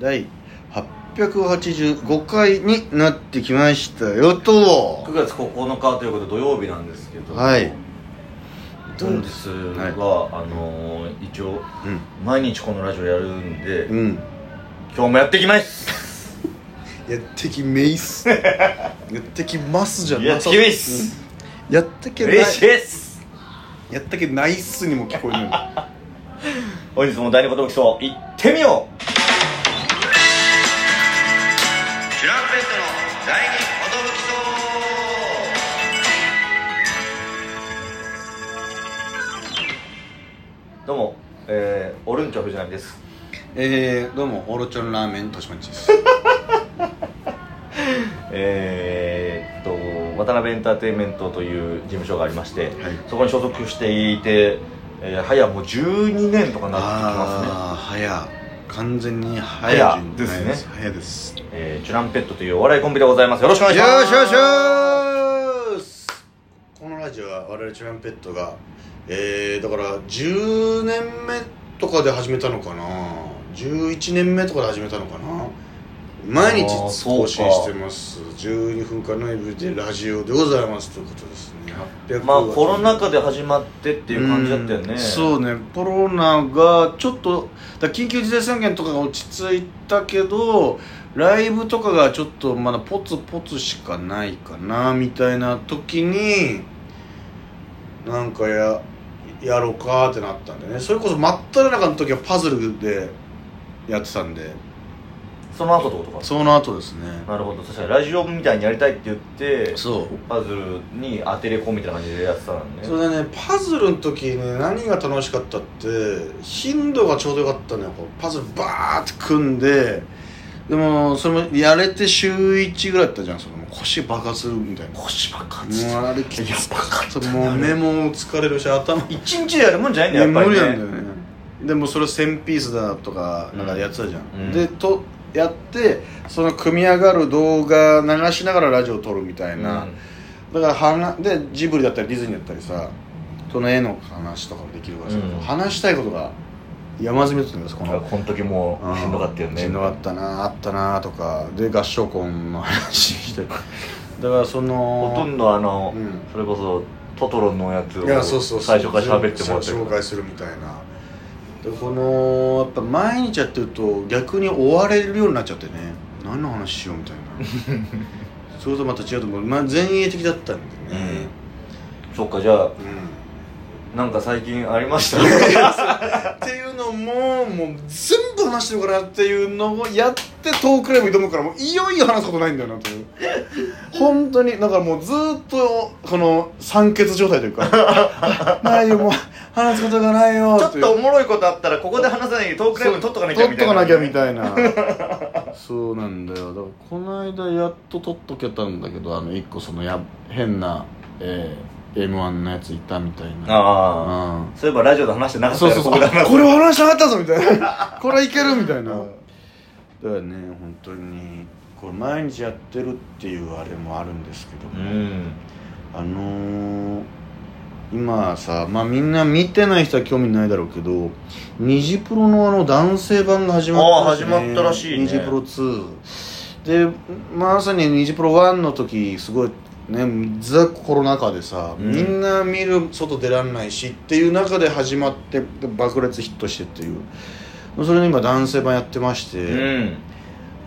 第885回になってきましたよと。9月9日ということで土曜日なんですけどはい。本日は、あのー一応毎日このラジオやるんで、うん、うん、今日もやってきます！やってきめいっす。やってきますじゃやってきます！うん。やってけない。嬉しいです！やったけないっすにも聞こえる。本日も第二言基礎行ってみようトの第二どうも、えー、オルンチョ藤波です。えー、どうもオロチョンラーメンとしまんちです。えー、っと渡辺エンターテインメントという事務所がありまして、はい。そこに所属していて、えー、早もう12年とかなってきますね。ああ早完全に早早順ですね。早です。えー、チュランペットというお笑いコンビでございます。よろしくお願いしよます。しよしよしこのラジオは我々チュランペットがえー、だから10年目とかで始めたのかな。11年目とかで始めたのかな毎日更新してます。12分間のエブリデイラジオでございます。ということですね。800まあコロナ禍で始まってっていう感じだったよね。うん。そうね。コロナがちょっとだ緊急事態宣言とかが落ち着いたけどライブとかがちょっとまだポツポツしかないかなみたいな時になんかややろうかってなったんでね。それこそ真っ只中の時はパズルでやってたんでその後ってことか。その後ですね。なるほど。確かにラジオみたいにやりたいって言ってそう。パズルに当てれこみたいな感じでやってたのね。それでねパズルの時ね何が楽しかったって頻度がちょうどよかったのよ。こうパズルバーって組んででもそれもやれて週1ぐらいだったじゃん。その腰爆発するみたいな。腰爆発。もうあれきつかった。もう目も疲れるし頭一日でやるもんじゃないんだよやっぱりね。無理なんだよね。でもそれ1000ピースだとかなんかやってたじゃん、うん。でとやってその組み上がる動画流しながらラジオを撮るみたいな、だからはなでジブリだったりディズニーだったりさその絵の話とかもできるからさ、うん。話したいことが山積みだったんですこの。うんこの時もうん。しんどかったよね。しんどかったなあったなとか。で合唱コンの話して。だからそのほとんどあの、うん。それこそトトロのやつをいやそうそうそう。最初から喋ってもらってる紹介するみたいなでこのやっぱ毎日やってると逆に追われるようになっちゃってね。何の話しようみたいな。それとまた違うと思う、まあ、前衛的だったんでね。そっかじゃあうんなんか最近ありました？っていうのももう全部話してるからっていうのをやってトークライブ挑むからもういよいよ話すことないんだよなという。本当にだからもうずーっとこの酸欠状態というか。あないよもう話すことがないよ。ちょっとおもろいことあったらここで話さないでトークライブに撮っとかなきゃ撮っとかなきゃみいたいな。そうなんだよ。だからこの間やっと撮っとけたんだけどあの一個そのや変な、えー、m 1のやついたみたいな。ああ、うん。そういえばラジオで話してなかったそうそうそう。ここれは話しなかったぞみたいな。これはいけるみたいな。だからね本当に。これ毎日やってるっていうあれもあるんですけども、うん。あのー、今さまあみんな見てない人は興味ないだろうけどニジプロのあの男性版が始まったらしい、あー始まったらしいね。ニジプロ2でまさにニジプロ1の時すごいねザコロナ禍でさ、うん。みんな見る外出らんないしっていう中で始まってで爆裂ヒットしてっていう。それで今男性版やってまして、うん。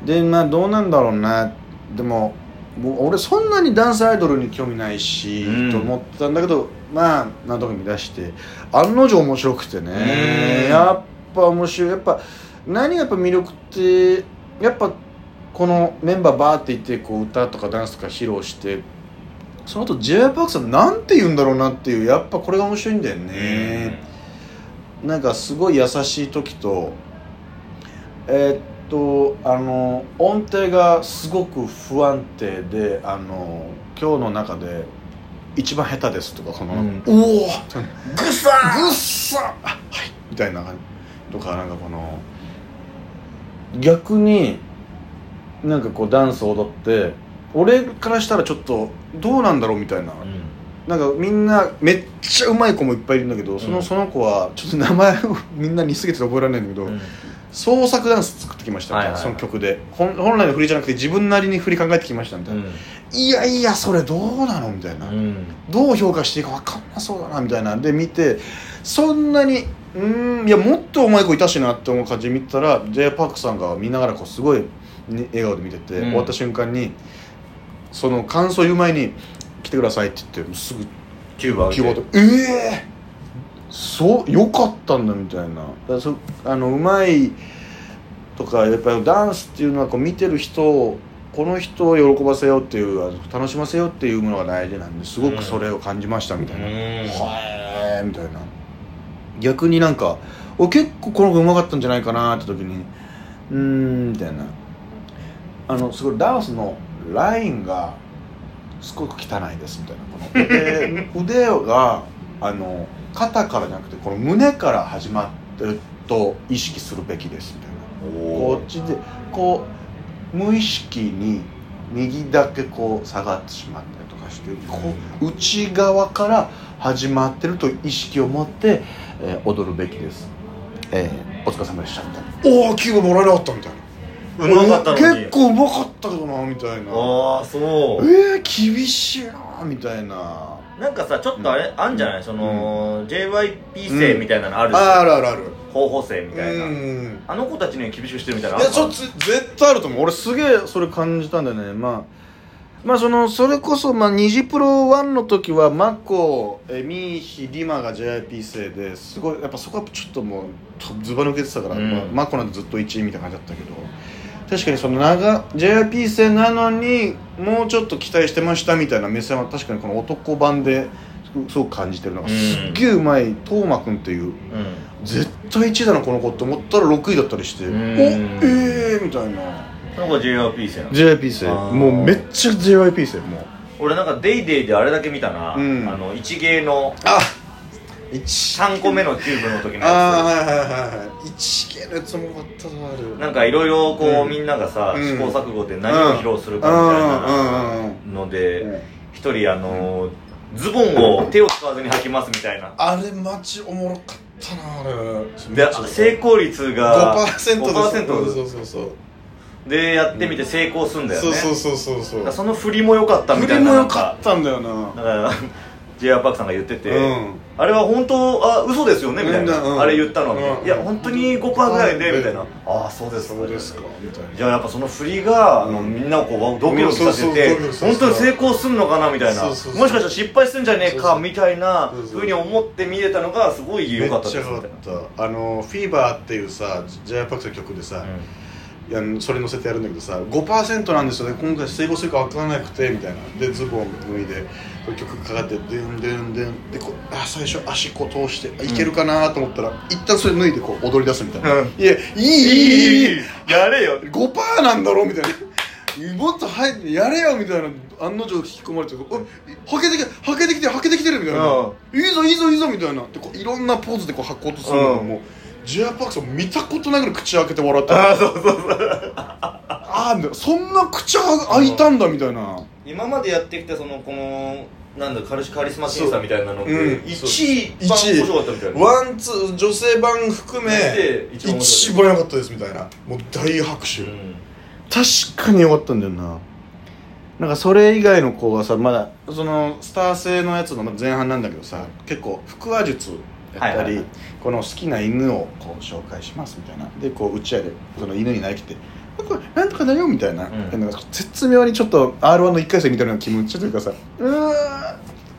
でまあどうなんだろうなでも俺そんなにダンスアイドルに興味ないし、うん。と思ってたんだけどまあなんとか見出して案の定面白くてね。うん。やっぱ面白い。やっぱ何がやっぱ魅力ってやっぱこのメンバーバーっていってこう歌とかダンスとか披露してその後 j y パークさんなんて言うんだろうなっていうやっぱこれが面白いんだよね、なんかすごい優しい時とえーっとあの音程がすごく不安定であの今日の中で一番下手ですとかこの、うん。おおグサぐっさあはい！みたいな感じとかなんかこの逆になんかこうダンスを踊って俺からしたらちょっとどうなんだろうみたいな、なんかみんなめっちゃうまい子もいっぱいいるんだけどその,、うん。その子はちょっと名前をみんなに似すぎてて覚えられないんだけど、うん。創作ダンス作ってきましたみたいその曲で。本本来の振りじゃなくて自分なりに振り考えてきましたみたいな、いやいやそれどうなのみたいな、うん。どう評価していいか分かんなそうだなみたいな。んで見てそんなにうーんいやもっとうまい子いたしなって思う感じで見てたら j パークさんが見ながらこうすごい、ね、笑顔で見てて、うん。終わった瞬間にその感想言う前に「来てください」って言ってすぐキューバキーボードええそうよかったんだみたいな。だそあのうまいとかやっぱりダンスっていうのはこう見てる人をこの人を喜ばせようっていう楽しませようっていうものが大事なんです。ごくそれを感じましたみたいな、うんはえみたいな。逆になんかお結構この子うまかったんじゃないかなって時にうーんみたいな。あのすごいダンスのラインがすごく汚いですみたいな。この腕腕があの肩からじゃなくてこの胸から始まってると意識するべきですみたいな。おこっちでこう無意識に右だけこう下がってしまったりとかしてこう内側から始まってると意識を持って、えー踊るべきです、えーお疲れ様でしたみたいな。おおキューブもらえなかったみたいなうまかったのに。結構うまかったけどなみたいな。ああそう。えー、厳しいなみたいな。なんかさちょっとあれ、あんじゃない？その、JYP 生みたいなのあるじゃん。ああるあるある。候補生みたいな、うん。あの子たちには厳しくしてるみたいないやちょっと絶対あると思う。俺すげえそれ感じたんだよね。まあまあそのそれこそまあニジプロ1の時はマコえミーヒリマが JYP 生ですごいやっぱそこはちょっともうとずば抜けてたから、うん。まあ、マコなんてずっと1位みたいな感じだったけど確かにその長 JYP 生なのにもうちょっと期待してましたみたいな目線は確かにこの男版ですごく感じてるのがうん。すっげえうまい斗真君っていううん。絶対1位だなこの子って思ったら6位だったりしておうん。ええー、みたいな。その子 JYP 生なの JYP 生あー。もうめっちゃ JYP 生もう。俺なんか「デイデイであれだけ見たな、うん。あの一芸のあ一3個目のキューブの時のああやはいはいはいはい一系のやつもあったなある。つなんかいろいろこう、うんみんながさ、うん。試行錯誤で何を披露するかみたいなのでうん一人あのズボンを手を使わずに履きますみたいな。あれマジおもろかったなあれ。で成功率が5%です5%そうそうそうでやってみて成功すんだよね、そうそうそうそうそう。その振りも良かったみたいな。振りも良かったんだよな。だから j r パークさんが言ってて、うん。あれは本当あ嘘ですよねみたいな、うん。あれ言ったのに、うん。いや本当に5%ぐらいで、うん。みたいな。ああそうですそうです。かみたいなじゃあやっぱその振りが、あのうんみんなをこうドキドキさせて本当に成功すんのかなみたいな。もしかしたら失敗するんじゃねえかみたいなふうに思って見れたのがすごい良かったですめっちゃ良かった。あの「フィーバーっていうさ j p パクの曲でさ、いやそれ乗せてやるんだけどさ5%なんですよね。今回成功するか分からなくてみたいな。でズボン脱いでこう曲かかってでんでんでんでこうあ最初足こう通してあいけるかなと思ったら、一旦それ脱いでこう踊り出すみたいな、うん。いやいいいいいい。いいやれよ。5%なんだろみたいな。もっと入ってやれよみたいな。案の定引き込まれて「おはけてきてはけてきてはけてきてる」みたいな。う「いいぞいいぞいいぞ」みたいな。でこういろんなポーズでこう履こうとするのがうん。もう j y p パークさん見たことないぐらい口開けて笑ってああそうそうそう。ああみたいなそんな口開いたんだみたいな今までやってきたそのこのなんだカルシカリスマ審査みたいなので、そう。うん。1位そう番面白かったみたいな。ワンツー女性版含めで一番良かったですみたいな。もう大拍手、うん。確かに良かったんだよな。なんかそれ以外の子がさまだそのスター性のやつの前半なんだけどさ結構腹話術やったり、この好きな犬をこう紹介しますみたいな。でこう打ち合いでその犬になりきって「これなんとかだよ」みたいな,、うん。なんか絶妙にちょっと r 1の1回戦みたいな気持ちというかさ「うーん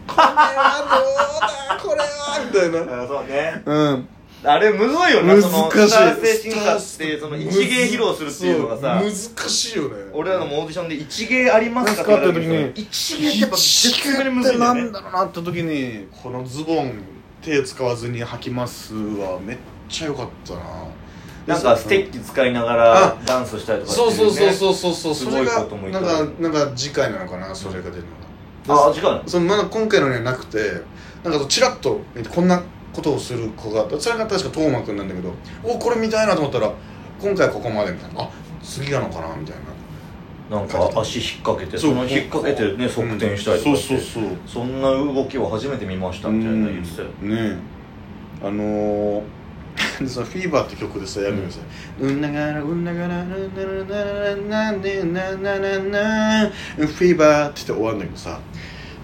これはどうだこれは」みたいな。あそうね。うん。あれむずいよな難しい。そのスター性審査ってその一芸披露するっていうのがさ。難しいよね。俺らのもオーディションで一芸ありますか使った時に一芸ってやっぱ絶妙にむずいなんだろうなって時にこのズボン手使わずに履きますはめっちゃ良かったななんかステッキ使いながらダンスしたりとかそうそうそううそうそうそう。すごいそれがこともいっなんかなんか次回なのかなそれが出るのがあ違うの？そのまだ今回のにはなくてなんかチラッと見てこんなことをする子がそれが確か斗真君なんだけどおこれ見たいなと思ったら今回はここまでみたいな。あ次なのかなみたいな。なんか足引っ掛けてその引っ掛けてね側転したりとかして。そうそうそう。そんな動きを初めて見ましたみたいな言ってたよ。ねえ。あのーで そのフィーバーって曲でさやるんですよ「うんながらうんながらうんならならなねななななフィーバー」って言って終わるんだけどさ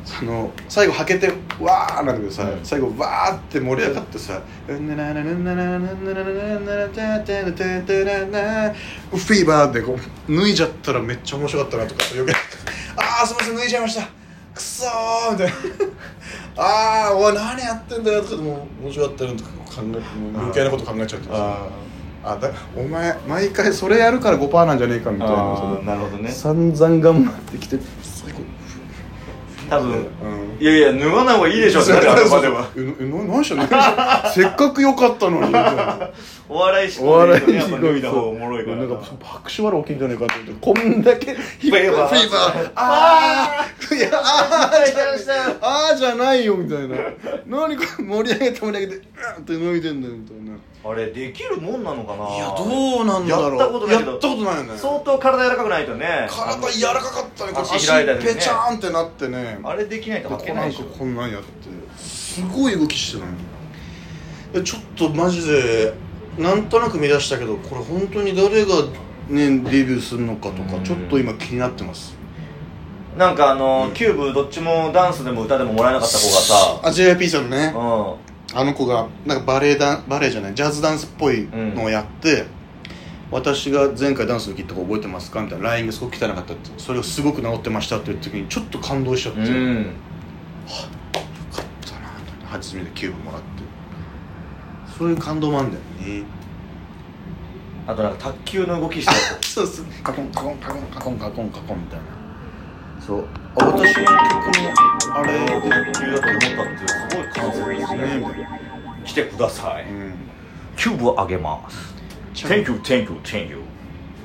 その最後はけてわーなんだけどさ、うん。最後わーって盛り上がってさ「うんならならならならならならたたたたらなフィーバー」でこう脱いじゃったらめっちゃ面白かったなとかよくああすいません脱いじゃいましたくそーみたいなああおい何やってんだよとかでも面白かったなとか考え余計なこと考えちゃってさあだお前毎回それやるから5%なんじゃねえかみたいななるほどね。散々頑張ってきて最後多分。うん。いやいや脱がない方がいいでしょってなるあの場では。何しようねせっかく良かったのに。お笑いしお笑いねやっぱ脱いだ方がおもろいからな。んか拍手笑い起きんじゃねえかと思って。こんだけフィーバー。フィーバー。あー。いやあー。あーじゃないよみたいな。何これ盛り上げて盛り上げてうんって脱いでんだよみたいなあれできるもんなのかな？いやどうなんだろう。やったことないけど。やったことないよね。相当体柔らかくないとね。体柔らかかったね。こう足開いたりね。ペチャーンってなってね。あれできないとこ履けないでしかこんなんやって。すごい動きしてたのえちょっとマジでなんとなく見出したけどこれ本当に誰がねデビューするのかとかうん。ちょっと今気になってます。なんかあの、うんキューブどっちもダンスでも歌でももらえなかった子があ JYP さんのね。さうあの子がなんかバレエダンバレエじゃないジャズダンスっぽいのをやって、私が前回ダンスの時とか覚えてますか？みたいな LINE がすごく汚かったってそれをすごく治ってましたって言った時にちょっと感動しちゃって、ん、うよん、かったな初めてキューブもらって。そういう感動もあるんだよね。あとなんか卓球の動きしてる そうそうカコンカコンカコンカコンカコンカコンみたいな。そう。あ私の曲もあれ卓球だと思ったってすごい感性ですね。ねみたいな来てください、うん。キューブをあげます。Thank you, thank you, thank you